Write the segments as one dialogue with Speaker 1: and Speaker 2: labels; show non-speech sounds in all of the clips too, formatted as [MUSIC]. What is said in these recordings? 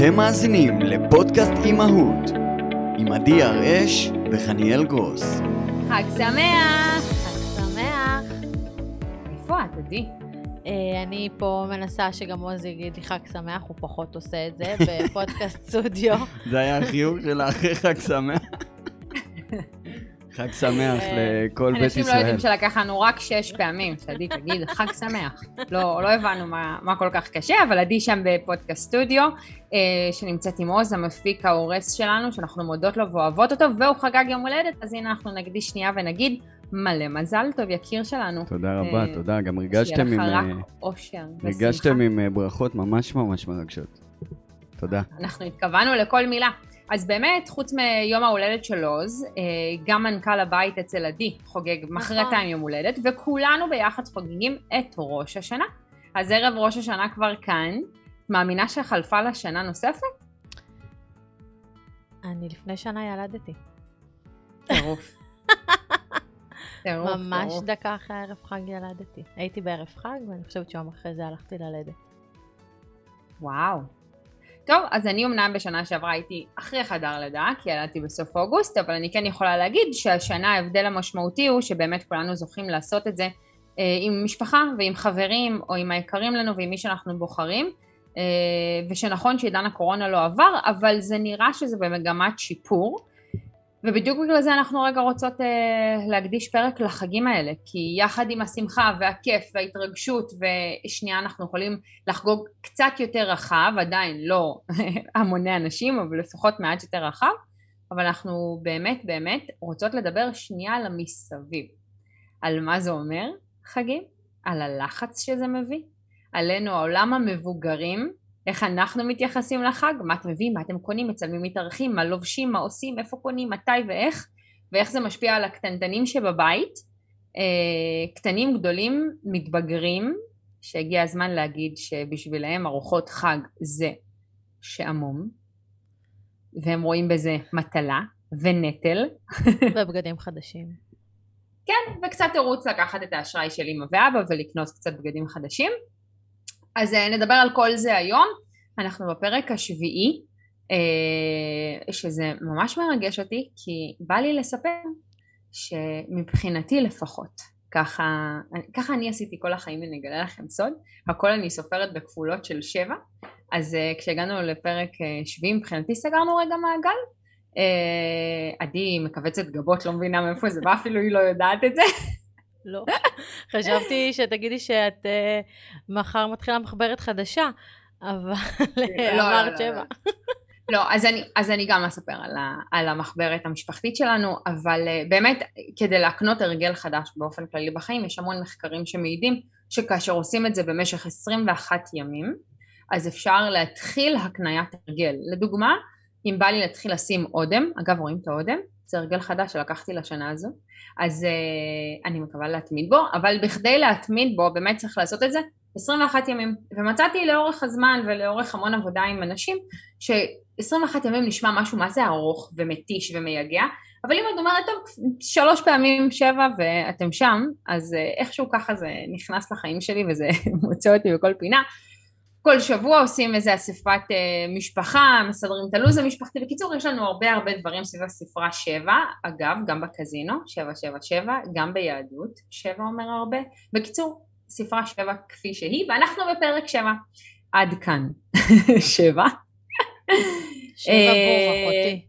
Speaker 1: אתם מאזינים לפודקאסט אימהות עם עדי הראש וחניאל גרוס.
Speaker 2: חג שמח!
Speaker 3: חג שמח.
Speaker 2: איפה את, עדי?
Speaker 3: אה, אני פה מנסה שגם עוז יגיד לי חג שמח, הוא פחות עושה את זה בפודקאסט סטודיו. [LAUGHS]
Speaker 1: זה היה החיוך של אחרי חג שמח. חג שמח
Speaker 3: אה,
Speaker 1: לכל בית
Speaker 2: אנשים לא
Speaker 1: ישראל.
Speaker 2: יודעים שלקח לנו רק שש פעמים, שעדי תגיד חג שמח. לא, לא הבנו מה, מה כל כך קשה, אבל עדי שם בפודקאסט סטודיו, אה, שנמצאת עם עוז, המפיק ההורס שלנו, שאנחנו מודות לו ואוהבות אותו, והוא חגג יום הולדת, אז הנה אנחנו נקדיש שנייה ונגיד מלא מזל טוב, יקיר שלנו.
Speaker 1: תודה רבה,
Speaker 2: אה,
Speaker 1: תודה. גם ריגשתם
Speaker 2: שיהיה
Speaker 1: עם...
Speaker 2: לך רק
Speaker 1: אה,
Speaker 2: אושר ושמחה.
Speaker 1: ריגשתם עם אה, ברכות ממש ממש מרגשות. תודה.
Speaker 2: אנחנו התכוונו לכל מילה. אז באמת, חוץ מיום ההולדת של עוז, אה, גם מנכ"ל הבית אצל עדי חוגג מחרתיים יום הולדת, וכולנו ביחד חוגגים את ראש השנה. אז ערב ראש השנה כבר כאן. מאמינה שחלפה לה שנה נוספת?
Speaker 3: אני לפני שנה ילדתי.
Speaker 2: טירוף. [LAUGHS] טירוף,
Speaker 3: ממש
Speaker 2: טירוף.
Speaker 3: דקה אחרי הערב חג ילדתי. הייתי בערב חג, ואני חושבת שיום אחרי זה הלכתי ללדת.
Speaker 2: וואו. טוב, אז אני אמנם בשנה שעברה הייתי אחרי חדר לידה, כי ילדתי בסוף אוגוסט, אבל אני כן יכולה להגיד שהשנה ההבדל המשמעותי הוא שבאמת כולנו זוכים לעשות את זה אה, עם משפחה ועם חברים, או עם היקרים לנו ועם מי שאנחנו בוחרים, אה, ושנכון שעידן הקורונה לא עבר, אבל זה נראה שזה במגמת שיפור. ובדיוק בגלל זה אנחנו רגע רוצות אה, להקדיש פרק לחגים האלה, כי יחד עם השמחה והכיף וההתרגשות, ושנייה אנחנו יכולים לחגוג קצת יותר רחב, עדיין לא [LAUGHS] המוני אנשים, אבל לפחות מעט יותר רחב, אבל אנחנו באמת באמת רוצות לדבר שנייה על המסביב. על מה זה אומר חגים, על הלחץ שזה מביא, עלינו העולם המבוגרים, איך אנחנו מתייחסים לחג, מה אתם מביאים, מה אתם קונים, אצל מי מתארחים, מה לובשים, מה עושים, איפה קונים, מתי ואיך, ואיך זה משפיע על הקטנטנים שבבית, אה, קטנים, גדולים, מתבגרים, שהגיע הזמן להגיד שבשבילהם ארוחות חג זה שעמום, והם רואים בזה מטלה ונטל, [LAUGHS]
Speaker 3: ובגדים חדשים.
Speaker 2: כן, וקצת תירוץ לקחת את האשראי של אמא ואבא ולקנות קצת בגדים חדשים. אז אה, נדבר על כל זה היום. אנחנו בפרק השביעי, אה, שזה ממש מרגש אותי, כי בא לי לספר שמבחינתי לפחות, ככה, ככה אני עשיתי כל החיים, אני אגלה לכם סוד, הכל אני סופרת בכפולות של שבע, אז אה, כשהגענו לפרק שביעי מבחינתי סגרנו רגע מעגל. עדי מכווצת גבות, לא מבינה מאיפה זה בא, אפילו היא לא יודעת את זה.
Speaker 3: לא. חשבתי שתגידי שאת אה, מחר מתחילה מחברת חדשה, אבל
Speaker 2: לא, לא,
Speaker 3: אמרת
Speaker 2: לא,
Speaker 3: שבע.
Speaker 2: לא, אז אני, אז אני גם אספר על, ה, על המחברת המשפחתית שלנו, אבל uh, באמת כדי להקנות הרגל חדש באופן כללי בחיים, יש המון מחקרים שמעידים שכאשר עושים את זה במשך 21 ימים, אז אפשר להתחיל הקניית הרגל. לדוגמה, אם בא לי להתחיל לשים אודם, אגב רואים את האודם? זה הרגל חדש שלקחתי לשנה הזו, אז uh, אני מקווה להתמיד בו, אבל בכדי להתמיד בו באמת צריך לעשות את זה 21 ימים, ומצאתי לאורך הזמן ולאורך המון עבודה עם אנשים, ש-21 ימים נשמע משהו מה זה ארוך ומתיש ומייגע, אבל אם את אומרת, טוב, שלוש פעמים שבע ואתם שם, אז uh, איכשהו ככה זה נכנס לחיים שלי וזה [LAUGHS] מוצא אותי בכל פינה. כל שבוע עושים איזה אספת uh, משפחה, מסדרים את הלו"ז המשפחתי. בקיצור, יש לנו הרבה הרבה דברים סביב הספרה שבע, אגב, גם בקזינו, שבע שבע שבע, גם ביהדות, שבע אומר הרבה. בקיצור, ספרה שבע כפי שהיא, ואנחנו בפרק שבע. עד כאן. [LAUGHS] שבע.
Speaker 3: שבע בור,
Speaker 2: אה,
Speaker 3: אחותי.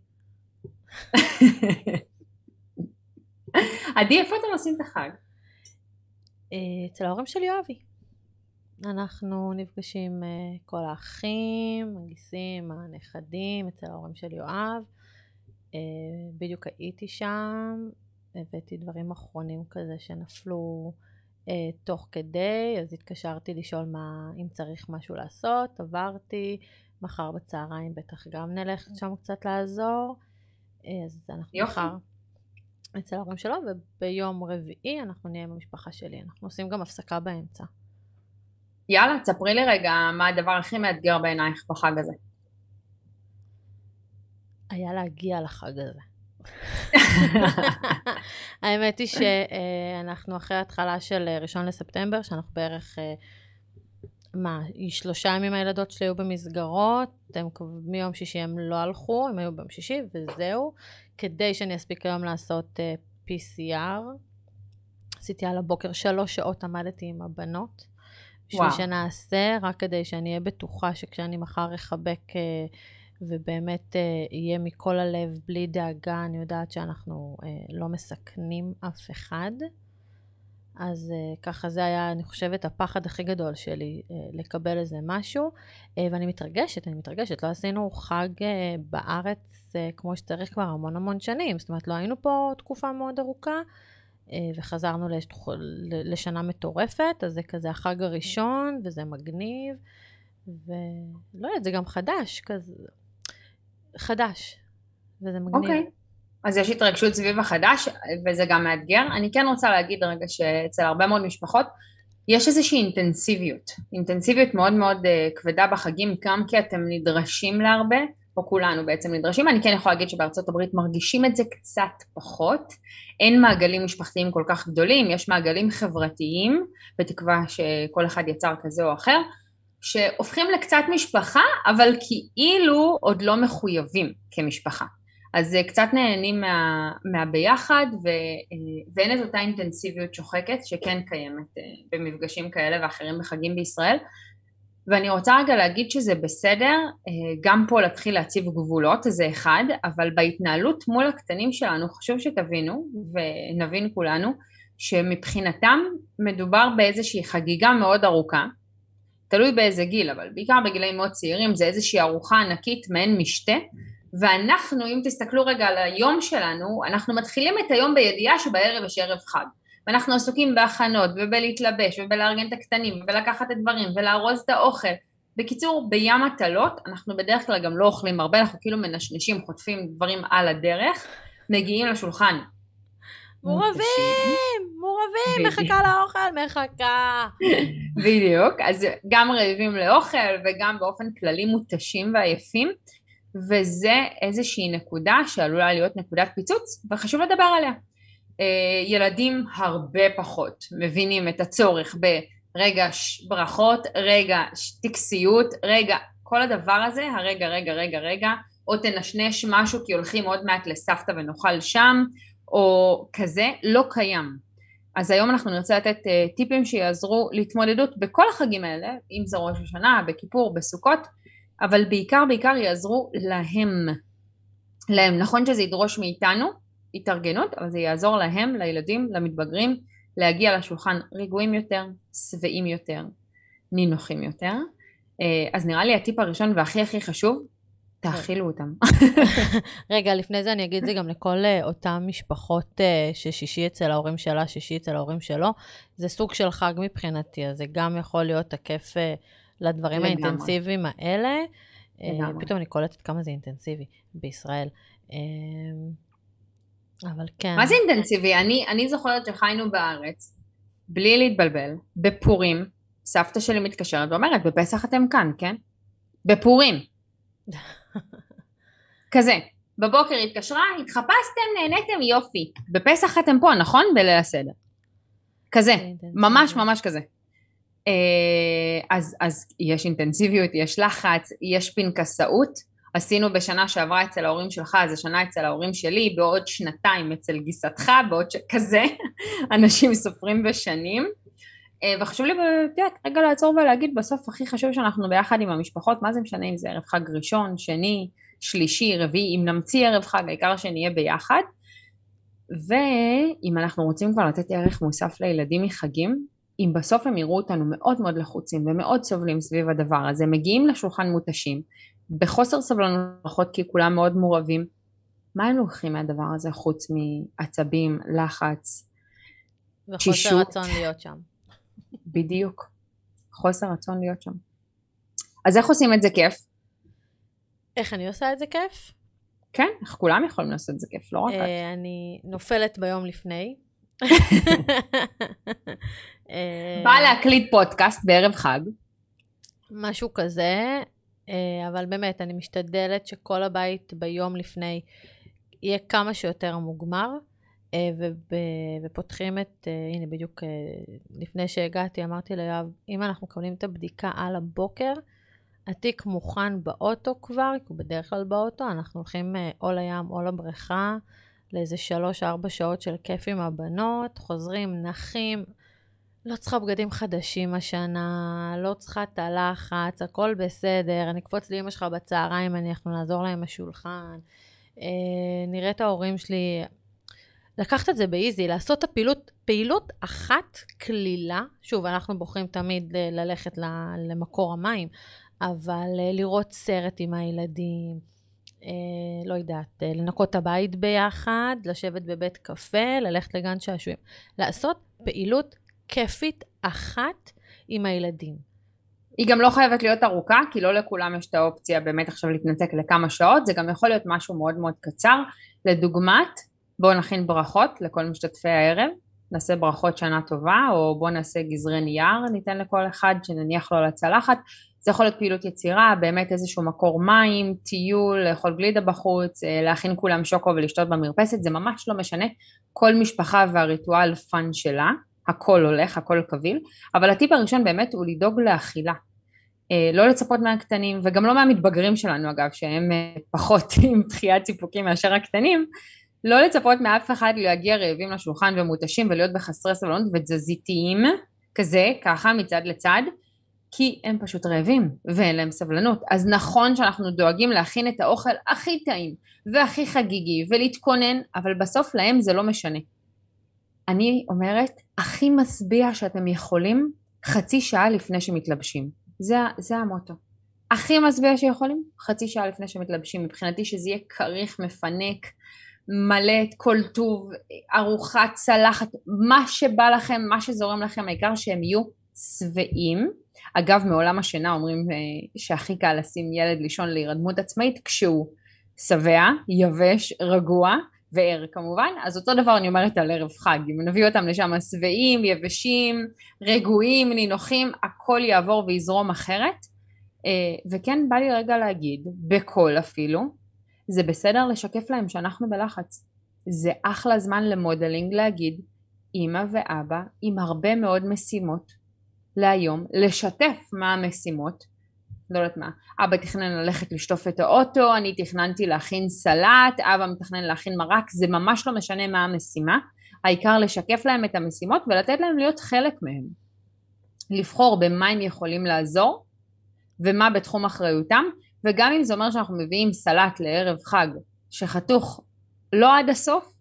Speaker 3: [LAUGHS]
Speaker 2: עדי, איפה אתם עושים את החג?
Speaker 3: אה, אצל ההורים של יואבי. אנחנו נפגשים אה, כל האחים, הגיסים, הנכדים, אצל ההורים של יואב. אה, בדיוק הייתי שם, הבאתי דברים אחרונים כזה שנפלו אה, תוך כדי, אז התקשרתי לשאול מה, אם צריך משהו לעשות, עברתי, מחר בצהריים בטח גם נלך שם קצת לעזור. אז אנחנו
Speaker 2: יופי.
Speaker 3: מחר אצל ההורים שלו, וביום רביעי אנחנו נהיה עם המשפחה שלי. אנחנו עושים גם הפסקה באמצע.
Speaker 2: יאללה, תספרי לי רגע מה הדבר הכי מאתגר בעינייך בחג הזה.
Speaker 3: היה להגיע לחג הזה. [LAUGHS] האמת היא שאנחנו אחרי התחלה של אה, ראשון לספטמבר, שאנחנו בערך אה, מה, שלושה ימים הילדות שלי היו במסגרות, הם מיום שישי הם לא הלכו, הם היו ביום שישי וזהו, כדי שאני אספיק היום לעשות uh, PCR. עשיתי על הבוקר שלוש שעות עמדתי עם הבנות. בשביל וואו. שנעשה, רק כדי שאני אהיה בטוחה שכשאני מחר אחבק uh, ובאמת uh, יהיה מכל הלב, בלי דאגה, אני יודעת שאנחנו uh, לא מסכנים אף אחד. אז uh, ככה זה היה, אני חושבת, הפחד הכי גדול שלי, uh, לקבל איזה משהו. Uh, ואני מתרגשת, אני מתרגשת. לא עשינו חג uh, בארץ uh, כמו שצריך כבר המון המון שנים. זאת אומרת, לא היינו פה תקופה מאוד ארוכה, וחזרנו לשתוך, לשנה מטורפת, אז זה כזה החג הראשון, וזה מגניב. ולא יודעת, זה גם חדש, כזה... חדש. וזה מגניב.
Speaker 2: אוקיי. Okay. אז יש התרגשות סביב החדש, וזה גם מאתגר. אני כן רוצה להגיד רגע שאצל הרבה מאוד משפחות יש איזושהי אינטנסיביות, אינטנסיביות מאוד מאוד uh, כבדה בחגים, גם כי אתם נדרשים להרבה, או כולנו בעצם נדרשים, אני כן יכולה להגיד שבארצות הברית מרגישים את זה קצת פחות, אין מעגלים משפחתיים כל כך גדולים, יש מעגלים חברתיים, בתקווה שכל אחד יצר כזה או אחר, שהופכים לקצת משפחה, אבל כאילו עוד לא מחויבים כמשפחה. אז קצת נהנים מה, מהביחד ו, ואין את אותה אינטנסיביות שוחקת שכן קיימת אה, במפגשים כאלה ואחרים בחגים בישראל ואני רוצה רגע להגיד שזה בסדר אה, גם פה להתחיל להציב גבולות זה אחד אבל בהתנהלות מול הקטנים שלנו חשוב שתבינו ונבין כולנו שמבחינתם מדובר באיזושהי חגיגה מאוד ארוכה תלוי באיזה גיל אבל בעיקר בגילאים מאוד צעירים זה איזושהי ארוחה ענקית מעין משתה ואנחנו, אם תסתכלו רגע על היום שלנו, אנחנו מתחילים את היום בידיעה שבערב יש ערב חג. ואנחנו עסוקים בהכנות ובלהתלבש ובלארגן את הקטנים ולקחת את דברים ולארוז את האוכל. בקיצור, בים הטלות, אנחנו בדרך כלל גם לא אוכלים הרבה, אנחנו כאילו מנשנשים, חוטפים דברים על הדרך, מגיעים לשולחן.
Speaker 3: מורבים, מורבים, מחכה לאוכל, מחכה. [LAUGHS]
Speaker 2: בדיוק, אז גם רעבים לאוכל וגם באופן כללי מותשים ועייפים. וזה איזושהי נקודה שעלולה להיות נקודת פיצוץ וחשוב לדבר עליה. אה, ילדים הרבה פחות מבינים את הצורך ברגע ברכות, רגע טקסיות, רגע כל הדבר הזה, הרגע רגע רגע רגע, או תנשנש משהו כי הולכים עוד מעט לסבתא ונאכל שם, או כזה, לא קיים. אז היום אנחנו נרצה לתת uh, טיפים שיעזרו להתמודדות בכל החגים האלה, אם זה ראש השנה, בכיפור, בסוכות, אבל בעיקר בעיקר יעזרו להם. להם. נכון שזה ידרוש מאיתנו התארגנות, אבל זה יעזור להם, לילדים, למתבגרים, להגיע לשולחן רגועים יותר, שבעים יותר, נינוחים יותר. אה, אז נראה לי הטיפ הראשון והכי הכי חשוב, תאכילו אותם. [LAUGHS]
Speaker 3: רגע, לפני זה אני אגיד זה גם לכל אה, אותן משפחות אה, ששישי אצל ההורים שלה, שישי אצל ההורים שלו. זה סוג של חג מבחינתי, אז זה גם יכול להיות תקף לדברים. האינטנסיביים האלה. פתאום אני קולטת כמה זה אינטנסיבי בישראל. אבל כן.
Speaker 2: מה זה אינטנסיבי? אני, אני זוכרת שחיינו בארץ, בלי להתבלבל, בפורים, סבתא שלי מתקשרת ואומרת, בפסח אתם כאן, כן? בפורים. [LAUGHS] כזה. בבוקר התקשרה, התחפשתם, נהניתם, יופי. בפסח אתם פה, נכון? בליל הסדר. כזה. ממש ממש כזה. אה, אז, אז יש אינטנסיביות, יש לחץ, יש פנקסאות. עשינו בשנה שעברה אצל ההורים שלך, אז השנה אצל ההורים שלי, בעוד שנתיים אצל גיסתך, בעוד ש... כזה, [LAUGHS] אנשים סופרים בשנים. אה, וחשוב לי, את יודעת, רגע לעצור ולהגיד, בסוף הכי חשוב שאנחנו ביחד עם המשפחות, מה זה משנה אם זה ערב חג ראשון, שני, שלישי, רביעי, אם נמציא ערב חג, העיקר שנהיה ביחד. ואם אנחנו רוצים כבר לתת ערך מוסף לילדים מחגים, אם בסוף הם יראו אותנו מאוד מאוד לחוצים ומאוד סובלים סביב הדבר הזה, מגיעים לשולחן מותשים, בחוסר סבלנות פחות כי כולם מאוד מעורבים, מה הם לוקחים מהדבר הזה חוץ מעצבים, לחץ,
Speaker 3: וחוסר שישות? רצון להיות שם.
Speaker 2: בדיוק, חוסר רצון להיות שם. אז איך עושים את זה כיף?
Speaker 3: איך אני עושה את זה כיף?
Speaker 2: כן, איך כולם יכולים לעשות את זה כיף, לא רק את.
Speaker 3: אה, אני נופלת ביום לפני.
Speaker 2: אה, באה להקליט פודקאסט בערב חג.
Speaker 3: משהו כזה, אבל באמת, אני משתדלת שכל הבית ביום לפני יהיה כמה שיותר מוגמר. אה, ופותחים את, אה, הנה בדיוק לפני שהגעתי אמרתי ליואב, אם אנחנו מקבלים את הבדיקה על הבוקר, התיק מוכן באוטו כבר, כי הוא בדרך כלל באוטו, אנחנו הולכים או לים או לבריכה, לאיזה שלוש-ארבע שעות של כיף עם הבנות, חוזרים, נחים, לא צריכה בגדים חדשים השנה, לא צריכה את הלחץ, הכל בסדר, אני אקפוץ לאמא שלך בצהריים, אנחנו נעזור לה עם השולחן, אה, נראה את ההורים שלי. לקחת את זה באיזי, לעשות את הפעילות, פעילות אחת קלילה, שוב, אנחנו בוחרים תמיד ללכת למקור המים, אבל אה, לראות סרט עם הילדים, אה, לא יודעת, אה, לנקות את הבית ביחד, לשבת בבית קפה, ללכת לגן שעשועים. לעשות פעילות כיפית אחת עם הילדים.
Speaker 2: היא גם לא חייבת להיות ארוכה, כי לא לכולם יש את האופציה באמת עכשיו להתנתק לכמה שעות, זה גם יכול להיות משהו מאוד מאוד קצר. לדוגמת, בואו נכין ברכות לכל משתתפי הערב, נעשה ברכות שנה טובה, או בואו נעשה גזרי נייר, ניתן לכל אחד שנניח לו על הצלחת. זה יכול להיות פעילות יצירה, באמת איזשהו מקור מים, טיול, לאכול גלידה בחוץ, אה, להכין כולם שוקו ולשתות במרפסת, זה ממש לא משנה, כל משפחה והריטואל fun שלה. הכל הולך, הכל קביל, אבל הטיפ הראשון באמת הוא לדאוג לאכילה. אה, לא לצפות מהקטנים וגם לא מהמתבגרים שלנו אגב, שהם אה, פחות [LAUGHS] עם דחיית סיפוקים מאשר הקטנים, לא לצפות מאף אחד להגיע רעבים לשולחן ומותשים ולהיות בחסרי סבלנות ותזזיתיים כזה, ככה מצד לצד, כי הם פשוט רעבים ואין להם סבלנות. אז נכון שאנחנו דואגים להכין את האוכל הכי טעים והכי חגיגי ולהתכונן, אבל בסוף להם זה לא משנה. אני אומרת, הכי משביע שאתם יכולים חצי שעה לפני שמתלבשים. זה, זה המוטו. הכי משביע שיכולים, חצי שעה לפני שמתלבשים. מבחינתי שזה יהיה כריך, מפנק, מלא את כל טוב, ארוחת צלחת, מה שבא לכם, מה שזורם לכם, העיקר שהם יהיו שבעים. אגב, מעולם השינה אומרים אה, שהכי קל לשים ילד לישון להירדמות עצמאית כשהוא שבע, יבש, רגוע, וער כמובן, אז אותו דבר אני אומרת על ערב חג, אם נביא אותם לשם שבעים, יבשים, רגועים, נינוחים, הכל יעבור ויזרום אחרת. אה, וכן בא לי רגע להגיד, בקול אפילו, זה בסדר לשקף להם שאנחנו בלחץ. זה אחלה זמן למודלינג להגיד, אמא ואבא עם הרבה מאוד משימות להיום, לשתף מה המשימות, לא יודעת מה, אבא תכנן ללכת לשטוף את האוטו, אני תכננתי להכין סלט, אבא מתכנן להכין מרק, זה ממש לא משנה מה המשימה, העיקר לשקף להם את המשימות ולתת להם להיות חלק מהם. לבחור במה הם יכולים לעזור ומה בתחום אחריותם, וגם אם זה אומר שאנחנו מביאים סלט לערב חג שחתוך לא עד הסוף,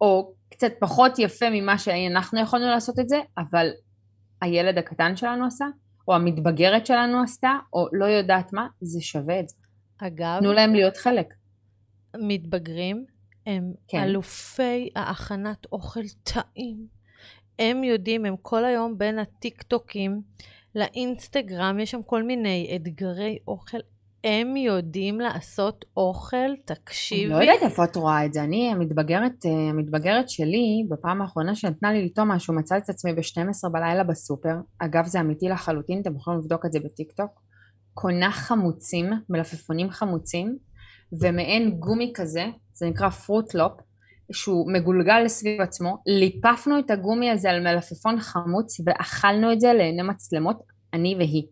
Speaker 2: או קצת פחות יפה ממה שאנחנו יכולנו לעשות את זה, אבל הילד הקטן שלנו עשה, או המתבגרת שלנו עשתה, או לא יודעת מה, זה שווה את זה.
Speaker 3: אגב...
Speaker 2: תנו להם להיות חלק.
Speaker 3: מתבגרים הם כן. אלופי ההכנת אוכל טעים. הם יודעים, הם כל היום בין הטיק-טוקים לאינסטגרם, יש שם כל מיני אתגרי אוכל הם יודעים לעשות אוכל, תקשיבי.
Speaker 2: אני לא יודעת איפה את רואה את זה. אני, המתבגרת, אה, המתבגרת שלי, בפעם האחרונה שנתנה לי לטעום משהו, מצא את עצמי ב-12 בלילה בסופר. אגב, זה אמיתי לחלוטין, אתם יכולים לבדוק את זה בטיקטוק. קונה חמוצים, מלפפונים חמוצים, ומעין גומי כזה, זה נקרא Fruit Roll-Up, שהוא מגולגל סביב עצמו. ליפפנו את הגומי הזה על מלפפון חמוץ ואכלנו את זה לעיני מצלמות, אני והיא.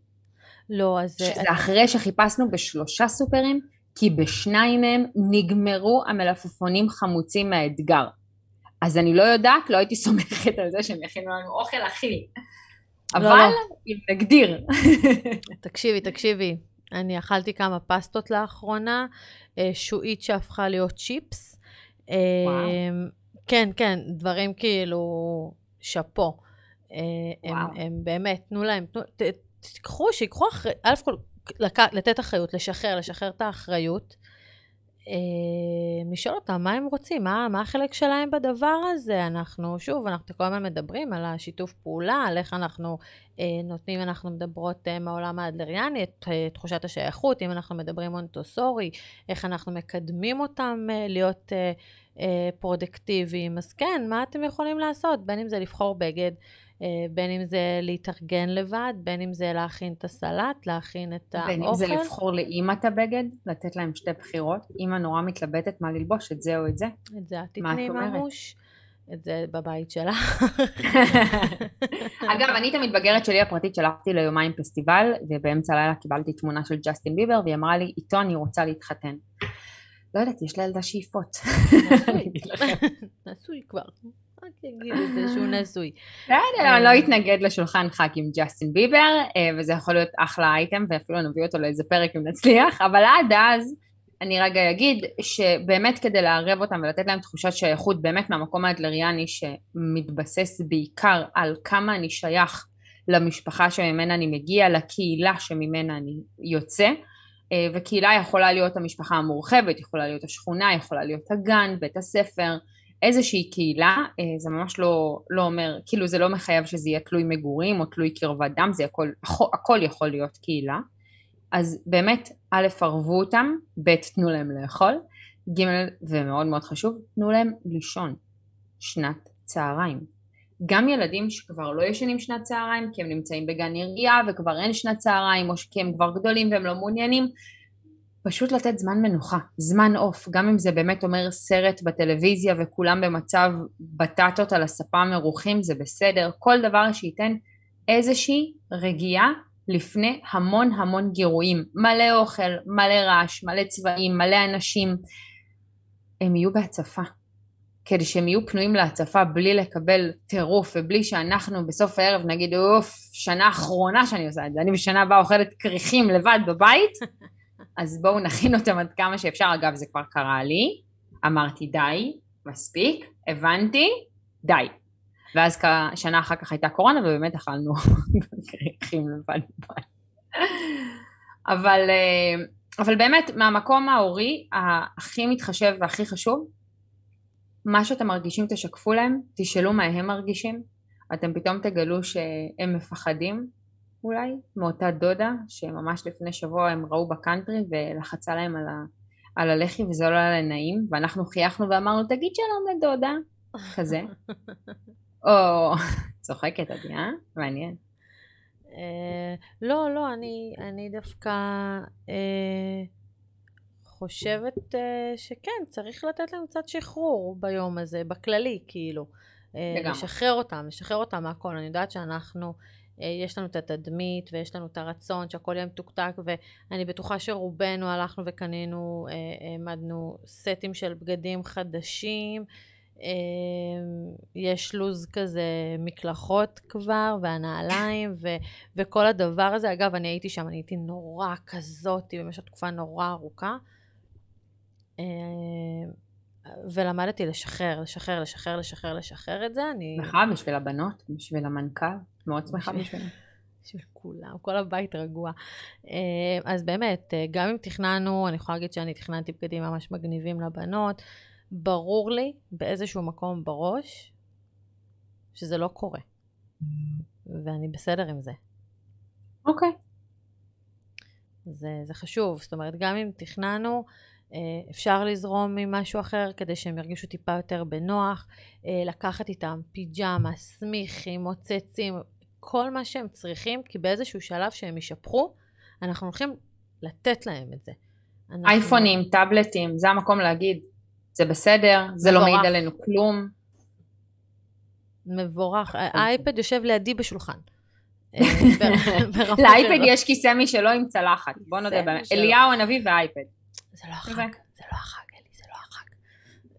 Speaker 3: לא, אז...
Speaker 2: שזה אחרי שחיפשנו בשלושה סופרים, כי בשניים מהם נגמרו המלפפונים חמוצים מהאתגר. אז אני לא יודעת, לא הייתי [LAUGHS] סומכת על זה שהם יכינו לנו אוכל אכיל. לא, אבל לא. אם נגדיר. [LAUGHS]
Speaker 3: תקשיבי, תקשיבי. אני אכלתי כמה פסטות לאחרונה, אה, שועית שהפכה להיות צ'יפס. אה, וואו. כן, כן, דברים כאילו שאפו. אה, הם, הם באמת, תנו להם, תנו, תיקחו, שיקחו אחריות, א' כל, לתת אחריות, לשחרר, לשחרר את האחריות. אה, לשאול אותם מה הם רוצים, מה, מה החלק שלהם בדבר הזה. אנחנו, שוב, אנחנו כל הזמן מדברים על השיתוף פעולה, על איך אנחנו אה, נותנים, אנחנו מדברות אה, מהעולם האדלריאני, את אה, תחושת השייכות, אם אנחנו מדברים מונטוסורי, איך אנחנו מקדמים אותם אה, להיות אה, אה, פרודקטיביים. אז כן, מה אתם יכולים לעשות? בין אם זה לבחור בגד. אה, בין אם זה להתארגן לבד, בין אם זה להכין את הסלט, להכין את
Speaker 2: האוכל. בין אם זה לבחור לאימא את הבגד, לתת להם שתי בחירות. אימא נורא מתלבטת מה ללבוש, את זה או את זה.
Speaker 3: את זה את תתני ממוש. את זה בבית שלך. [LAUGHS]
Speaker 2: אגב, אני את המתבגרת שלי הפרטית שלחתי ליומיים פסטיבל, ובאמצע הלילה קיבלתי תמונה של ג'סטין ביבר, והיא אמרה לי, איתו אני רוצה להתחתן. לא יודעת, יש לילדה שאיפות.
Speaker 3: נשוי [LAUGHS] [LAUGHS] כבר. רק אגיד את זה שהוא נשוי.
Speaker 2: בסדר, אני לא אתנגד לשולחן ח"כ עם ג'סטין ביבר, אה, וזה יכול להיות אחלה אייטם, ואפילו נביא אותו לאיזה פרק אם נצליח, אבל עד אז, אני רגע אגיד שבאמת כדי לערב אותם ולתת להם תחושת שייכות באמת מהמקום האדלריאני שמתבסס בעיקר על כמה אני שייך למשפחה שממנה אני מגיע, לקהילה שממנה אני יוצא, אה, וקהילה יכולה להיות המשפחה המורחבת, יכולה להיות השכונה, יכולה להיות הגן, בית הספר, איזושהי קהילה, אה, זה ממש לא, לא אומר, כאילו זה לא מחייב שזה יהיה תלוי מגורים או תלוי קרבת דם, זה הכל, הכל יכול להיות קהילה. אז באמת, א', ערבו אותם, ב', תנו להם לאכול, ג', ומאוד מאוד חשוב, תנו להם לישון שנת צהריים. גם ילדים שכבר לא ישנים שנת צהריים כי הם נמצאים בגן עירייה וכבר אין שנת צהריים או כי הם כבר גדולים והם לא מעוניינים, פשוט לתת זמן מנוחה, זמן אוף, גם אם זה באמת אומר סרט בטלוויזיה וכולם במצב בטטות על הספה מרוחים זה בסדר, כל דבר שייתן איזושהי רגיעה לפני המון המון גירויים, מלא אוכל, מלא רעש, מלא צבעים, מלא אנשים, הם יהיו בהצפה. כדי שהם יהיו פנויים להצפה בלי לקבל טירוף ובלי שאנחנו בסוף הערב נגיד אוף, שנה אחרונה שאני עושה את זה, אני בשנה הבאה אוכלת כריכים לבד בבית, [LAUGHS] אז בואו נכין אותם עד כמה שאפשר, אגב זה כבר קרה לי, אמרתי די, מספיק, הבנתי, די. ואז שנה אחר כך הייתה קורונה ובאמת אכלנו כריכים [LAUGHS] לבד. בבית. אבל, אה, אבל באמת מהמקום ההורי הכי מתחשב והכי חשוב מה שאתם מרגישים תשקפו להם, תשאלו מה הם מרגישים, אתם פתאום תגלו שהם מפחדים אולי מאותה דודה שממש לפני שבוע הם ראו בקאנטרי ולחצה להם על, ה, על הלחי וזה לא היה להם נעים ואנחנו חייכנו ואמרנו תגיד שלום לדודה כזה [LAUGHS] או צוחקת עדי אה? מעניין
Speaker 3: אה, לא לא אני, אני דווקא אה, חושבת uh, שכן, צריך לתת להם קצת שחרור ביום הזה, בכללי, כאילו. אה, לגמרי. לשחרר אותם, לשחרר אותם מהכל. אני יודעת שאנחנו, יש לנו את התדמית ויש לנו את הרצון שהכל יהיה מתוקתק, ואני בטוחה שרובנו הלכנו וקנינו, העמדנו סטים של בגדים חדשים. יש לו"ז כזה מקלחות כבר, והנעליים, ו, וכל הדבר הזה. אגב, אני הייתי שם, אני הייתי נורא כזאת במשך תקופה נורא ארוכה. אה, ולמדתי לשחרר, לשחרר, לשחרר, לשחרר, לשחרר את זה. אני...
Speaker 2: שמחה בשביל הבנות, בשביל המנכ"ל, מאוד שמחה בשביל...
Speaker 3: בשביל כולם, כל הבית רגוע. אה, אז באמת, אה, גם אם תכננו, אני יכולה להגיד שאני תכננתי בגדים ממש מגניבים לבנות, ברור לי באיזשהו מקום בראש שזה לא קורה. ואני בסדר עם זה.
Speaker 2: אוקיי. Okay.
Speaker 3: זה, זה חשוב, זאת אומרת, גם אם תכננו, אה, אפשר לזרום ממשהו אחר כדי שהם ירגישו טיפה יותר בנוח, לקחת איתם פיג'מה, סמיכים, מוצצים, כל מה שהם צריכים, כי באיזשהו שלב שהם ישפכו, אנחנו הולכים לתת להם את זה.
Speaker 2: אנחנו... אייפונים, טאבלטים, זה המקום להגיד, זה בסדר, זה מבורך. לא מעיד עלינו כלום.
Speaker 3: מבורך. האייפד יושב לידי בשולחן.
Speaker 2: אה, [LAUGHS] לאייפד יש כיסא משלו עם צלחת, בוא נודה באמת. אליהו הנביא ואייפד.
Speaker 3: זה לא החג, זה לא החג, אלי, זה לא החג.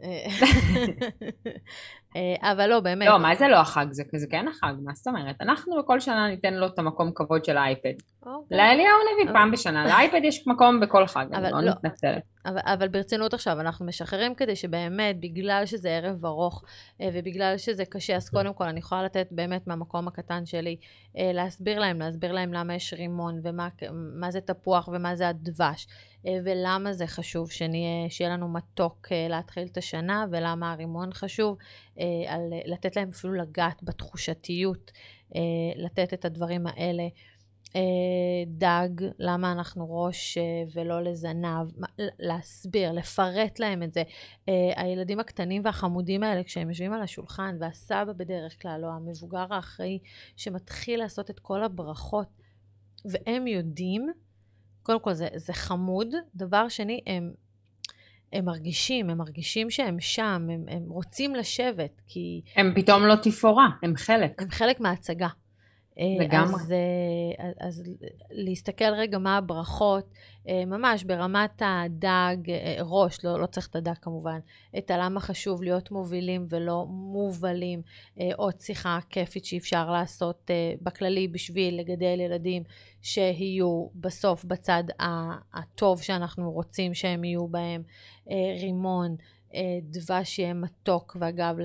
Speaker 3: [LAUGHS] אה, אבל לא, באמת.
Speaker 2: לא, מה זה לא החג? זה, זה כן החג, מה זאת אומרת? אנחנו בכל שנה ניתן לו את המקום כבוד של האייפד. אוקיי. לאליהו נביא פעם בשנה, לאייפד יש מקום בכל חג, אני לא, לא מתנצלת.
Speaker 3: אבל, אבל ברצינות עכשיו, אנחנו משחררים כדי שבאמת, בגלל שזה ערב ארוך אה, ובגלל שזה קשה, אז קודם כל אני יכולה לתת באמת מהמקום הקטן שלי, אה, להסביר להם, להסביר להם למה יש רימון ומה זה תפוח ומה זה הדבש. ולמה זה חשוב שנהיה, שיהיה לנו מתוק להתחיל את השנה, ולמה הרימון חשוב, על לתת להם אפילו לגעת בתחושתיות, לתת את הדברים האלה. דג, למה אנחנו ראש ולא לזנב, להסביר, לפרט להם את זה. הילדים הקטנים והחמודים האלה, כשהם יושבים על השולחן, והסבא בדרך כלל, או המבוגר האחראי, שמתחיל לעשות את כל הברכות, והם יודעים, קודם כל זה, זה חמוד, דבר שני, הם, הם מרגישים, הם מרגישים שהם שם, הם, הם רוצים לשבת, כי...
Speaker 2: הם פתאום לא תפאורה, הם חלק.
Speaker 3: הם חלק מההצגה.
Speaker 2: לגמרי.
Speaker 3: אז, אז, אז להסתכל רגע מה הברכות, ממש ברמת הדג, ראש, לא, לא צריך את הדג כמובן, את הלמה חשוב להיות מובילים ולא מובלים, עוד שיחה כיפית שאפשר לעשות בכללי בשביל לגדל ילדים שיהיו בסוף בצד הטוב שאנחנו רוצים שהם יהיו בהם, רימון. דבש יהיה מתוק, ואגב,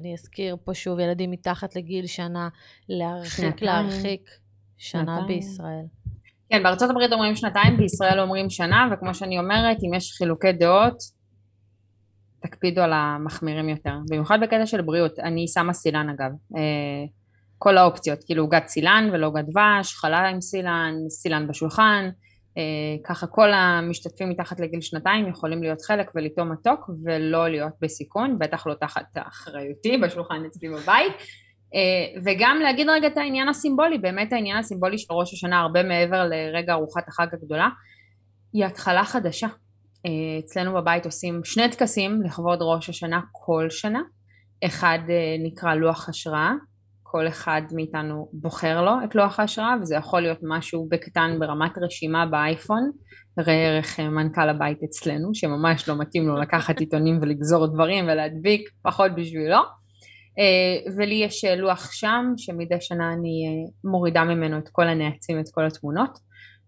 Speaker 3: אני אזכיר פה שוב, ילדים מתחת לגיל שנה, להרחיק, שנתיים. להרחיק שנה שנתיים. בישראל.
Speaker 2: כן, בארצות הברית אומרים שנתיים, בישראל אומרים שנה, וכמו שאני אומרת, אם יש חילוקי דעות, תקפידו על המחמירים יותר, במיוחד בקטע של בריאות. אני שמה סילן אגב, כל האופציות, כאילו עוגת סילן ולא עוגת דבש, חלה עם סילן, סילן בשולחן, אה, ככה כל המשתתפים מתחת לגיל שנתיים יכולים להיות חלק ולטעום מתוק ולא להיות בסיכון, בטח לא תחת אחריותי בשולחן אצלי בבית. אה, וגם להגיד רגע את העניין הסימבולי, באמת העניין הסימבולי של ראש השנה הרבה מעבר לרגע ארוחת החג הגדולה, היא התחלה חדשה. אה, אצלנו בבית עושים שני טקסים לכבוד ראש השנה כל שנה, אחד נקרא לוח השראה כל אחד מאיתנו בוחר לו את לוח ההשראה וזה יכול להיות משהו בקטן ברמת רשימה באייפון. ראה ערך אה, מנכ"ל הבית אצלנו שממש לא מתאים לו לקחת [LAUGHS] עיתונים ולגזור דברים ולהדביק פחות בשבילו. אה, ולי יש אה, לוח שם שמדי שנה אני מורידה ממנו את כל הנעצים את כל התמונות.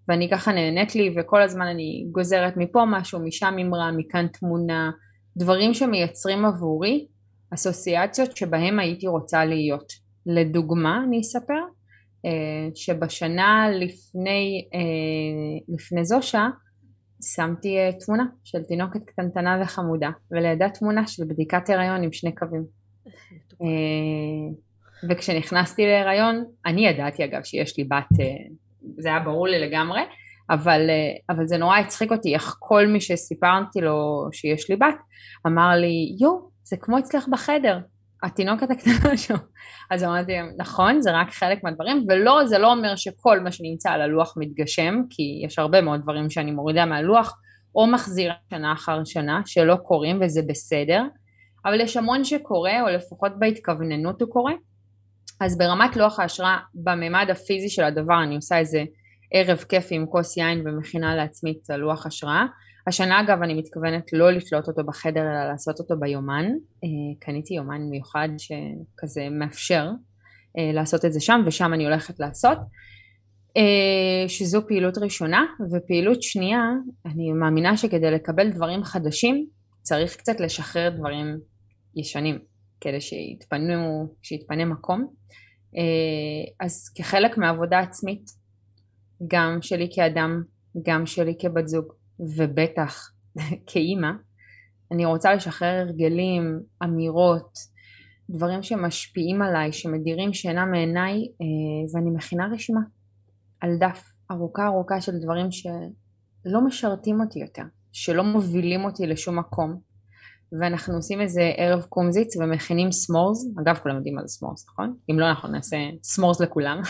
Speaker 2: ואני ככה נהנית לי וכל הזמן אני גוזרת מפה משהו משם אמרה מכאן תמונה. דברים שמייצרים עבורי אסוציאציות שבהם הייתי רוצה להיות לדוגמה אני אספר אה, שבשנה לפני, אה, לפני זושה שמתי אה, תמונה של תינוקת קטנטנה וחמודה ולידה תמונה של בדיקת הריון עם שני קווים. וכשנכנסתי להיריון אני ידעתי אגב שיש לי בת זה היה ברור לי לגמרי אבל, אבל זה נורא הצחיק אותי איך כל מי שסיפרתי לו שיש לי בת אמר לי יואו זה כמו אצלך בחדר התינוקת הקטנה [LAUGHS] שם. אז אמרתי נכון, זה רק חלק מהדברים, ולא, זה לא אומר שכל מה שנמצא על הלוח מתגשם, כי יש הרבה מאוד דברים שאני מורידה מהלוח, או מחזירה שנה אחר שנה, שלא קורים וזה בסדר, אבל יש המון שקורה, או לפחות בהתכווננות הוא קורה. אז ברמת לוח ההשראה, בממד הפיזי של הדבר, אני עושה איזה ערב כיפי עם כוס יין ומכינה לעצמי את הלוח השראה. השנה אגב אני מתכוונת לא לתלות אותו בחדר אלא לעשות אותו ביומן, אה, קניתי יומן מיוחד שכזה מאפשר אה, לעשות את זה שם ושם אני הולכת לעשות, אה, שזו פעילות ראשונה ופעילות שנייה אני מאמינה שכדי לקבל דברים חדשים צריך קצת לשחרר דברים ישנים כדי שיתפנו, שיתפנה מקום, אז כחלק מהעבודה עצמית גם שלי כאדם, גם שלי כבת זוג ובטח [LAUGHS] כאימא, אני רוצה לשחרר הרגלים, אמירות, דברים שמשפיעים עליי, שמדירים שינה מעיניי, אה, ואני מכינה רשימה על דף ארוכה ארוכה של דברים שלא משרתים אותי יותר, שלא מובילים אותי לשום מקום, ואנחנו עושים איזה ערב קומזיץ ומכינים s'mores, אגב כולם יודעים מה זה s'mores נכון? אם לא אנחנו נעשה s'mores לכולם.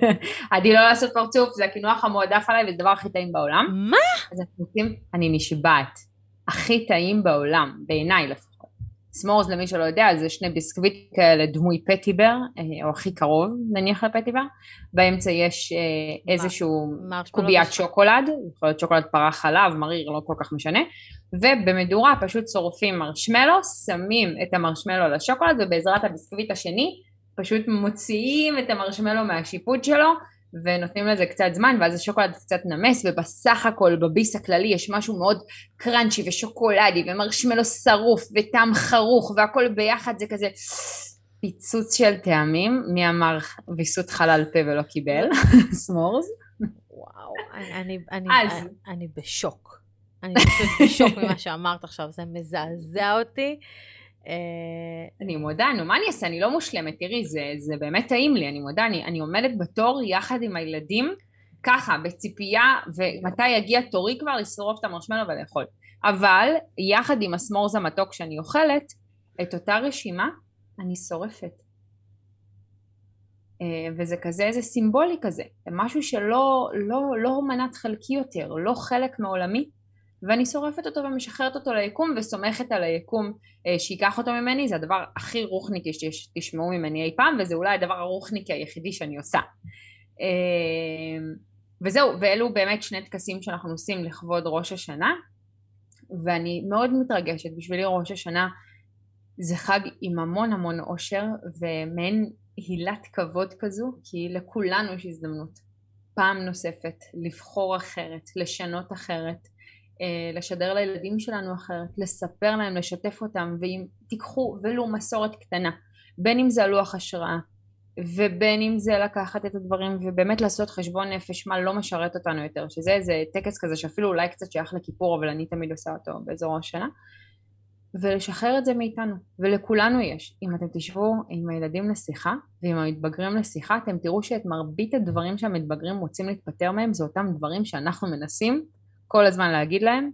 Speaker 2: [LAUGHS] עדי לא לעשות פרצוף זה הקינוח המועדף עליי וזה הדבר הכי טעים בעולם.
Speaker 3: מה?
Speaker 2: אז אנחנו עושים, אני נשבעת, הכי טעים בעולם, בעיניי לפחות. s'mores למי שלא יודע זה שני ביסקוויט כאלה דמוי פטיבר אה, או הכי קרוב נניח לפטיבר. באמצע יש אה, איזשהו קוביית שוקולד יכול להיות שוקולד פרה חלב מריר לא כל כך משנה. ובמדורה פשוט שורפים מרשמלו שמים את המרשמלו על השוקולד ובעזרת הביסקוויט השני פשוט מוציאים את המרשמלו מהשיפוד שלו ונותנים לזה קצת זמן ואז השוקולד קצת נמס ובסך הכל בביס הכללי יש משהו מאוד קראנצ'י ושוקולדי ומרשמלו שרוף וטעם חרוך והכל ביחד זה כזה פיצוץ של טעמים מי אמר ויסות חלל פה ולא קיבל? [LAUGHS] סמורס
Speaker 3: וואו אני, אני, אז... אני, אני בשוק. אני פשוט בשוק ממה שאמרת עכשיו זה מזעזע אותי
Speaker 2: אני מודה, נו מה אני אעשה, אני לא מושלמת, תראי זה, זה באמת טעים לי, אני מודה, אני, אני עומדת בתור יחד עם הילדים ככה בציפייה ומתי יגיע תורי כבר? לשרוף את המרשמלו ולאכול. אבל יחד עם הסמורז המתוק שאני אוכלת את אותה רשימה אני שורפת. אה, וזה כזה איזה סימבולי כזה, משהו שלא לא, לא מנת חלקי יותר, לא חלק מעולמי ואני שורפת אותו ומשחררת אותו ליקום וסומכת על היקום אה, שייקח אותו ממני, זה הדבר הכי רוחניקי שתשמעו ממני אי פעם, וזה אולי הדבר הרוחניקי היחידי שאני עושה. אה, וזהו, ואלו באמת שני טקסים שאנחנו עושים לכבוד ראש השנה, ואני מאוד מתרגשת, בשבילי ראש השנה זה חג עם המון המון אושר ומעין הילת כבוד כזו, כי לכולנו יש הזדמנות פעם נוספת לבחור אחרת, לשנות אחרת, לשדר לילדים שלנו אחרת, לספר להם, לשתף אותם, ואם תיקחו ולו מסורת קטנה, בין אם זה הלוח השראה, ובין אם זה לקחת את הדברים ובאמת לעשות חשבון נפש מה לא משרת אותנו יותר, שזה איזה טקס כזה שאפילו אולי קצת שייך לכיפור, אבל אני תמיד עושה אותו באזור השנה, ולשחרר את זה מאיתנו, ולכולנו יש. אם אתם תשבו עם הילדים לשיחה, ועם המתבגרים לשיחה, אתם תראו שאת מרבית הדברים שהמתבגרים רוצים להתפטר מהם, זה אותם דברים שאנחנו מנסים כל הזמן להגיד להם,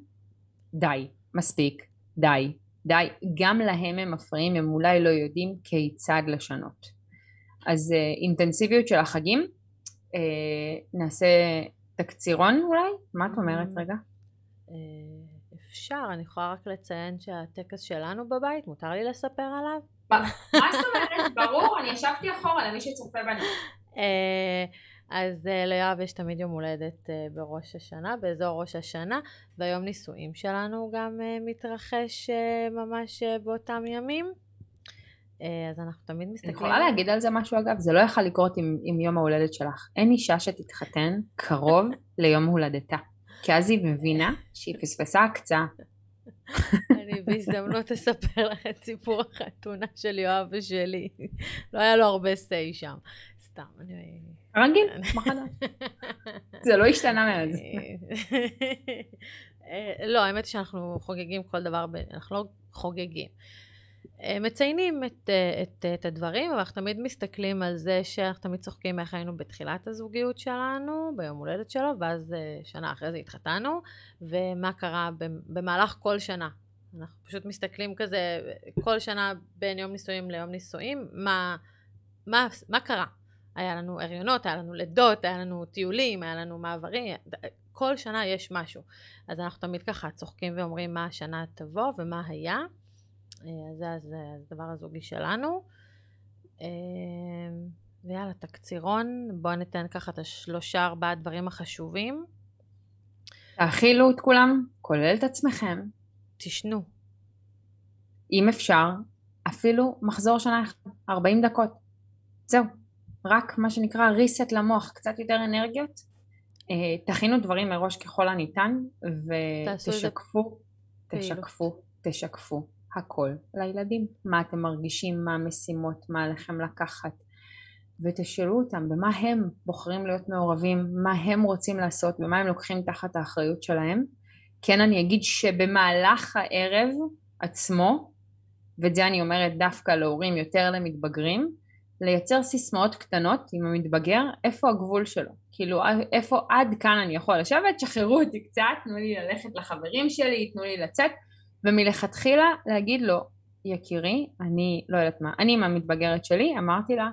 Speaker 2: די, מספיק, די, די. גם להם הם מפריעים, הם אולי לא יודעים כיצד לשנות. אז אה, אינטנסיביות של החגים, אה, נעשה תקצירון אולי? מה את אומרת
Speaker 3: mm.
Speaker 2: רגע?
Speaker 3: אה, אפשר, אני יכולה רק לציין שהטקס שלנו בבית, מותר לי לספר עליו?
Speaker 2: מה זאת אומרת? ברור, אני ישבתי אחורה למי שצופה בנו. [LAUGHS]
Speaker 3: אז uh, ליואב יש תמיד יום הולדת uh, בראש השנה, באזור ראש השנה, והיום נישואים שלנו גם uh, מתרחש ממש באותם ימים. אז אנחנו תמיד מסתכלים...
Speaker 2: אני יכולה להגיד על זה משהו אגב? זה לא יכול לקרות עם, עם יום ההולדת שלך. אין אישה שתתחתן קרוב ליום הולדתה. כי אז היא מבינה שהיא פספסה הקצאה.
Speaker 3: אני בהזדמנות אספר לך את סיפור החתונה של יואב ושלי. לא היה לו הרבה סיי שם. סתם, אני...
Speaker 2: רגיל, מחדש. זה לא השתנה מאז.
Speaker 3: אה, לא, האמת שאנחנו חוגגים כל דבר, אנחנו לא חוגגים. אה, מציינים את, אה, את, את הדברים, אבל אנחנו תמיד מסתכלים על זה שאנחנו תמיד צוחקים איך היינו בתחילת הזוגיות שלנו, ביום הולדת שלו, ואז שנה אחרי זה התחתנו, ומה קרה במהלך כל שנה. אנחנו פשוט מסתכלים כזה, כל שנה בין יום נישואים ליום נישואים, מה, מה, מה קרה. היה לנו הריונות, היה לנו לידות, היה לנו טיולים, היה לנו מעברים, כל שנה יש משהו. אז אנחנו תמיד ככה צוחקים ואומרים מה השנה תבוא ומה היה. אה, זה הדבר הזוגי שלנו. אה, ויאללה, תקצירון, בואו ניתן ככה את השלושה ארבעה דברים החשובים.
Speaker 2: תאכילו את כולם, כולל את עצמכם.
Speaker 3: תשנו.
Speaker 2: אם אפשר, אפילו מחזור שנה 40 דקות. זהו. רק מה שנקרא reset למוח, קצת יותר אנרגיות. אה, תכינו דברים מראש ככל הניתן ותשקפו, תשקפו, תשקפו הכל לילדים. מה אתם מרגישים, מה המשימות, מה עליכם לקחת. ותשאלו אותם במה הם בוחרים להיות מעורבים, מה הם רוצים לעשות, במה הם לוקחים תחת האחריות שלהם. כן אני אגיד שבמהלך הערב עצמו, ואת זה אני אומרת דווקא להורים יותר למתבגרים, לייצר סיסמאות קטנות עם המתבגר, איפה הגבול שלו. כאילו, איפה עד כאן אני יכול לשבת, שחררו אותי קצת, תנו לי ללכת לחברים שלי, תנו לי לצאת, ומלכתחילה להגיד לו, יקירי, אני לא יודעת מה, אני עם המתבגרת שלי, אמרתי לה,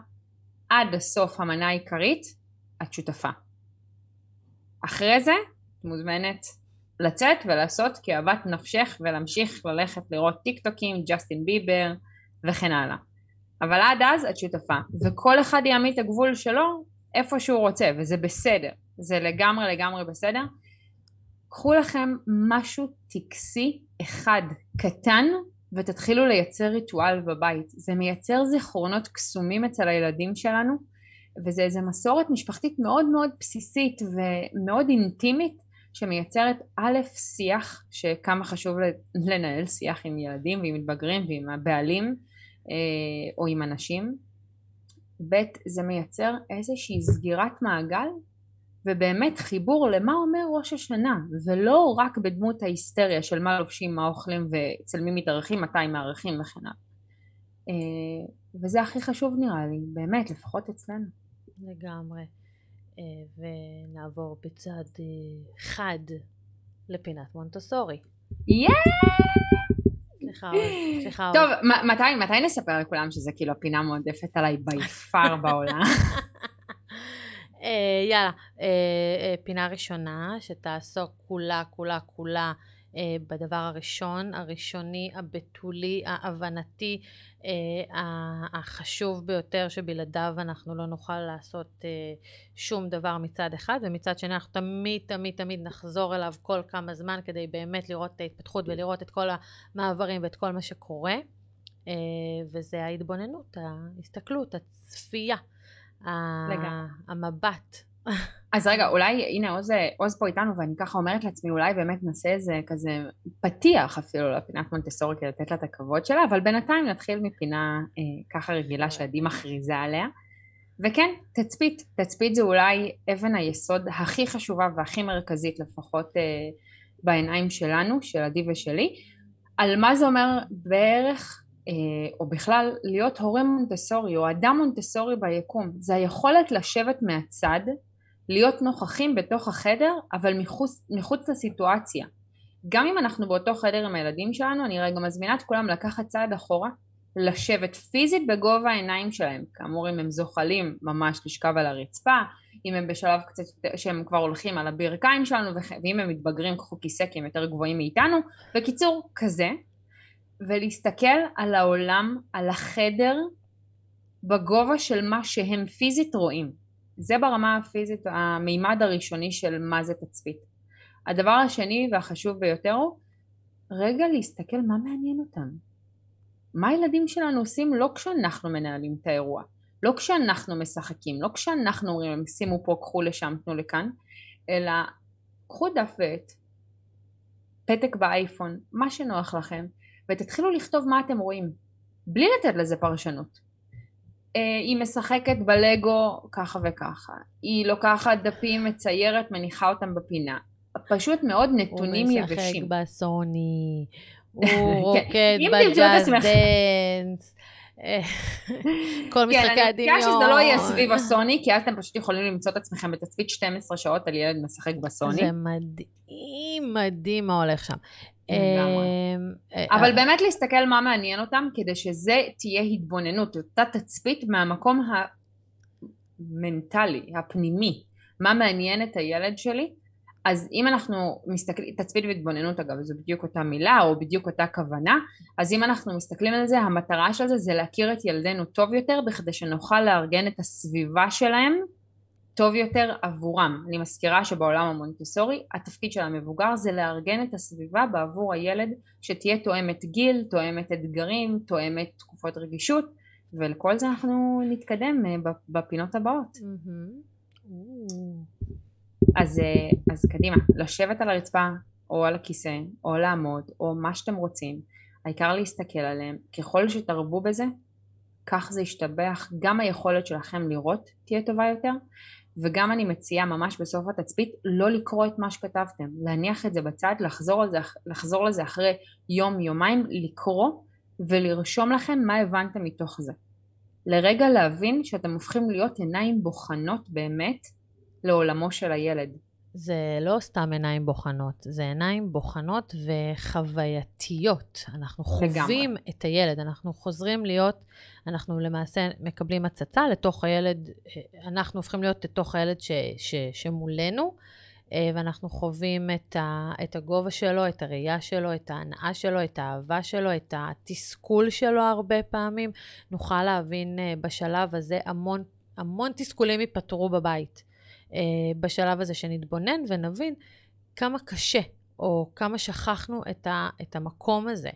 Speaker 2: עד הסוף המנה העיקרית, את שותפה. אחרי זה, את מוזמנת לצאת ולעשות כאוות נפשך ולהמשיך ללכת לראות טיק טוקים, ג'סטין ביבר וכן הלאה. אבל עד אז את שותפה, וכל אחד יעמיד את הגבול שלו איפה שהוא רוצה, וזה בסדר, זה לגמרי לגמרי בסדר. קחו לכם משהו טקסי אחד קטן ותתחילו לייצר ריטואל בבית. זה מייצר זיכרונות קסומים אצל הילדים שלנו, וזה איזה מסורת משפחתית מאוד מאוד בסיסית ומאוד אינטימית, שמייצרת א', שיח, שכמה חשוב לנהל שיח עם ילדים ועם מתבגרים ועם הבעלים, אה, או עם אנשים. ב' זה מייצר איזושהי סגירת מעגל ובאמת חיבור למה אומר ראש השנה ולא רק בדמות ההיסטריה של מה לובשים, מה אוכלים ואצל מי מתארחים, מתי מארחים וכן הלאה. אה, וזה הכי חשוב נראה לי, באמת, לפחות אצלנו.
Speaker 3: לגמרי. אה, ונעבור בצד חד לפינת מונטוסורי.
Speaker 2: יאיי!
Speaker 3: סליחה, סליחה.
Speaker 2: טוב, מתי, נספר לכולם שזה כאילו הפינה המועדפת עליי ביפר בעולם?
Speaker 3: אה, יאללה, אה, אה, פינה ראשונה שתעסוק כולה, כולה, כולה בדבר הראשון, הראשוני, הבתולי, ההבנתי, החשוב ביותר שבלעדיו אנחנו לא נוכל לעשות שום דבר מצד אחד ומצד שני אנחנו תמיד תמיד תמיד נחזור אליו כל כמה זמן כדי באמת לראות את ההתפתחות ולראות את כל המעברים ואת כל מה שקורה. וזה ההתבוננות, ההסתכלות, הצפייה, המבט.
Speaker 2: אז רגע, אולי, הנה עוז, עוז פה איתנו ואני ככה אומרת לעצמי, אולי באמת נעשה איזה כזה פתיח אפילו לפינת מונטסורי כדי לתת לה את הכבוד שלה, אבל בינתיים נתחיל מפינה אה, ככה רגילה שעדי מכריזה עליה. וכן, תצפית, תצפית זה אולי אבן היסוד הכי חשובה והכי מרכזית לפחות אה, בעיניים שלנו, של עדי ושלי, על מה זה אומר בערך או בכלל להיות הורה מונטסורי או אדם מונטסורי ביקום, זה היכולת לשבת מהצד להיות נוכחים בתוך החדר אבל מחוץ, מחוץ לסיטואציה. גם אם אנחנו באותו חדר עם הילדים שלנו, אני רגע מזמינה את כולם לקחת צעד אחורה, לשבת פיזית בגובה העיניים שלהם, כאמור אם הם זוחלים ממש לשכב על הרצפה, אם הם בשלב קצת שהם כבר הולכים על הברכיים שלנו ואם הם מתבגרים קחו כיסא כי הם יותר גבוהים מאיתנו, בקיצור כזה, ולהסתכל על העולם, על החדר, בגובה של מה שהם פיזית רואים. זה ברמה הפיזית המימד הראשוני של מה זה תצפית. הדבר השני והחשוב ביותר הוא רגע להסתכל מה מעניין אותם. מה הילדים שלנו עושים לא כשאנחנו מנהלים את האירוע, לא כשאנחנו משחקים, לא כשאנחנו אומרים הם שימו פה, קחו לשם, תנו לכאן, אלא קחו דף ועט, פתק באייפון, מה שנוח לכם, ותתחילו לכתוב מה אתם רואים, בלי לתת לזה פרשנות. אה, היא משחקת בלגו ככה וככה, היא לוקחת דפים, מציירת, מניחה אותם בפינה. פשוט מאוד נתונים יבשים. הוא
Speaker 3: משחק בסוני, הוא [LAUGHS] רוקד ב jazz dance. [LAUGHS] כל משחקי הדמיון.
Speaker 2: כן, אני מציעה שזה לא יהיה סביב הסוני, כי אז אתם פשוט יכולים למצוא את עצמכם בתצפית 12 שעות על ילד משחק בסוני.
Speaker 3: זה מדהים, מדהים מה הולך שם.
Speaker 2: אמ, אה, אבל אה, באמת להסתכל מה מעניין אותם כדי שזה תהיה התבוננות, אותה תצפית מהמקום המנטלי, הפנימי, מה מעניין את הילד שלי? אז אם אנחנו מסתכלים, תצפית והתבוננות אגב זו בדיוק אותה מילה או בדיוק אותה כוונה אז אם אנחנו מסתכלים על זה המטרה של זה זה להכיר את ילדינו טוב יותר בכדי שנוכל לארגן את הסביבה שלהם טוב יותר עבורם. אני מזכירה שבעולם המונטסורי התפקיד של המבוגר זה לארגן את הסביבה בעבור הילד שתהיה תואמת גיל, תואמת אתגרים, תואמת תקופות רגישות ולכל זה אנחנו נתקדם אה, בפינות הבאות. אז, אה, אז קדימה, לשבת על הרצפה או על הכיסא או לעמוד או מה שאתם רוצים, העיקר להסתכל עליהם, ככל שתרבו בזה כך זה ישתבח, גם היכולת שלכם לראות תהיה טובה יותר וגם אני מציעה ממש בסוף התצפית לא לקרוא את מה שכתבתם, להניח את זה בצד, לחזור, לזה, לחזור לזה אחרי יום יומיים, לקרוא ולרשום לכם מה הבנתם מתוך זה. לרגע להבין שאתם הופכים להיות עיניים בוחנות באמת לעולמו של הילד.
Speaker 3: זה לא סתם עיניים בוחנות, זה עיניים בוחנות וחווייתיות. אנחנו חווים לגמרי. את הילד, אנחנו חוזרים להיות, אנחנו למעשה מקבלים הצצה לתוך הילד, אנחנו הופכים להיות לתוך הילד ש, ש, שמולנו, אה, ואנחנו חווים את, ה, את הגובה שלו, את הראייה שלו, את ההנאה שלו, את האהבה שלו, את התסכול שלו הרבה פעמים. נוכל להבין אה, בשלב הזה המון, המון תסכולים ייפתרו בבית. אה, בשלב הזה שנתבונן ונבין כמה קשה, או כמה שכחנו את, ה, את המקום הזה.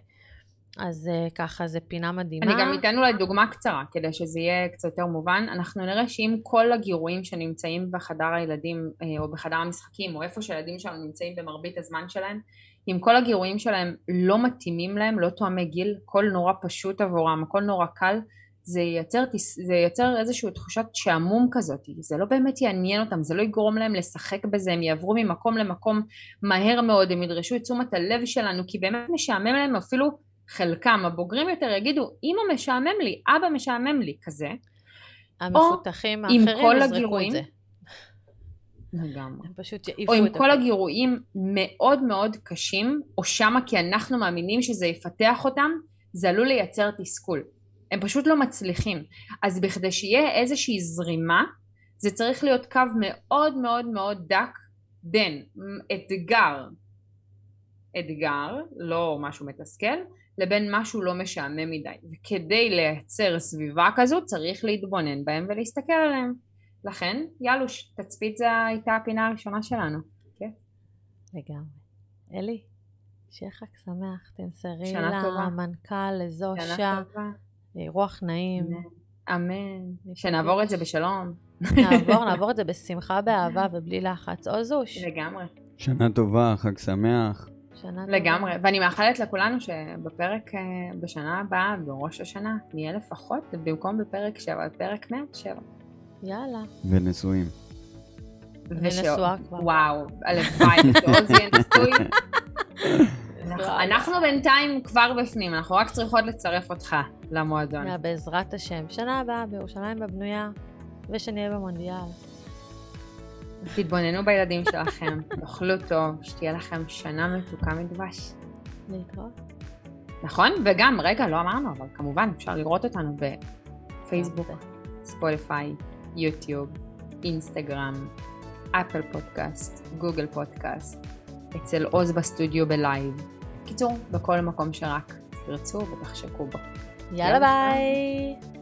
Speaker 3: אז uh, ככה, זו פינה מדהימה.
Speaker 2: אני גם אתן אולי דוגמה קצרה, כדי שזה יהיה קצת יותר מובן. אנחנו נראה שאם כל הגירויים שנמצאים בחדר הילדים, uh, או בחדר המשחקים, או איפה שהילדים שלנו נמצאים במרבית הזמן שלהם, אם כל הגירויים שלהם לא מתאימים להם, לא תואמי גיל, הכל נורא פשוט עבורם, הכל נורא קל, זה ייצר, זה ייצר איזושהי תחושת שעמום כזאת, זה לא באמת יעניין אותם, זה לא יגרום להם לשחק בזה, הם יעברו ממקום למקום מהר מאוד, הם ידרשו את תשומת הלב שלנו, כי באמת משעמם להם אפילו חלקם, הבוגרים יותר יגידו, אמא משעמם לי, אבא משעמם לי, כזה.
Speaker 3: המפותחים האחרים יזרקו את זה.
Speaker 2: לגמרי. הם פשוט יעיפו. או עם כל הגירויים מאוד מאוד קשים, או שמה כי אנחנו מאמינים שזה יפתח אותם, זה עלול לייצר תסכול. הם פשוט לא מצליחים. אז בכדי שיהיה איזושהי זרימה, זה צריך להיות קו מאוד מאוד מאוד דק בין אתגר אתגר, לא משהו מתסכל, לבין משהו לא משעמם מדי. וכדי לייצר סביבה כזו צריך להתבונן בהם ולהסתכל עליהם. לכן, יאלוש, תצפית זה הייתה הפינה הראשונה שלנו. כן?
Speaker 3: לגמרי. אלי, שיהיה חג שמח, תמסרי. למנכ"ל, לזושה,
Speaker 2: שנה טובה.
Speaker 3: אה, רוח נעים.
Speaker 2: אמן. שנעבור את זה בשלום.
Speaker 3: נעבור, נעבור את זה [LAUGHS] בשמחה, באהבה ובלי לחץ. או זוש.
Speaker 2: לגמרי.
Speaker 1: שנה טובה, חג שמח.
Speaker 3: שנה טובה.
Speaker 2: לגמרי. ואני מאחלת לכולנו שבפרק אה, בשנה הבאה, בראש השנה, נהיה לפחות, במקום בפרק 7, בפרק 107.
Speaker 3: יאללה.
Speaker 1: ונשואים.
Speaker 3: ונשואה כבר.
Speaker 2: וואו, הלוואי, שעוז יהיה נשוי. [LAUGHS] אנחנו- אנחנו בינתיים כבר בפנים, אנחנו רק צריכות לצרף אותך למועדון.
Speaker 3: יא, בעזרת השם. שנה הבאה בירושלים בבנויה, ושנהיה במונדיאל.
Speaker 2: תתבוננו בילדים שלכם, [LAUGHS] תאכלו טוב, שתהיה לכם שנה מתוקה מדבש.
Speaker 3: להתראות.
Speaker 2: נכון? וגם, רגע, לא אמרנו, אבל כמובן אפשר לראות אותנו בפייסבוק, ספוטיפיי, יוטיוב, אינסטגרם, Apple Podcast, Google Podcast, אצל עוז בסטודיו ב live. קיצור, בכל מקום שרק תרצו ותחשקו בו.
Speaker 3: יאללה ביי.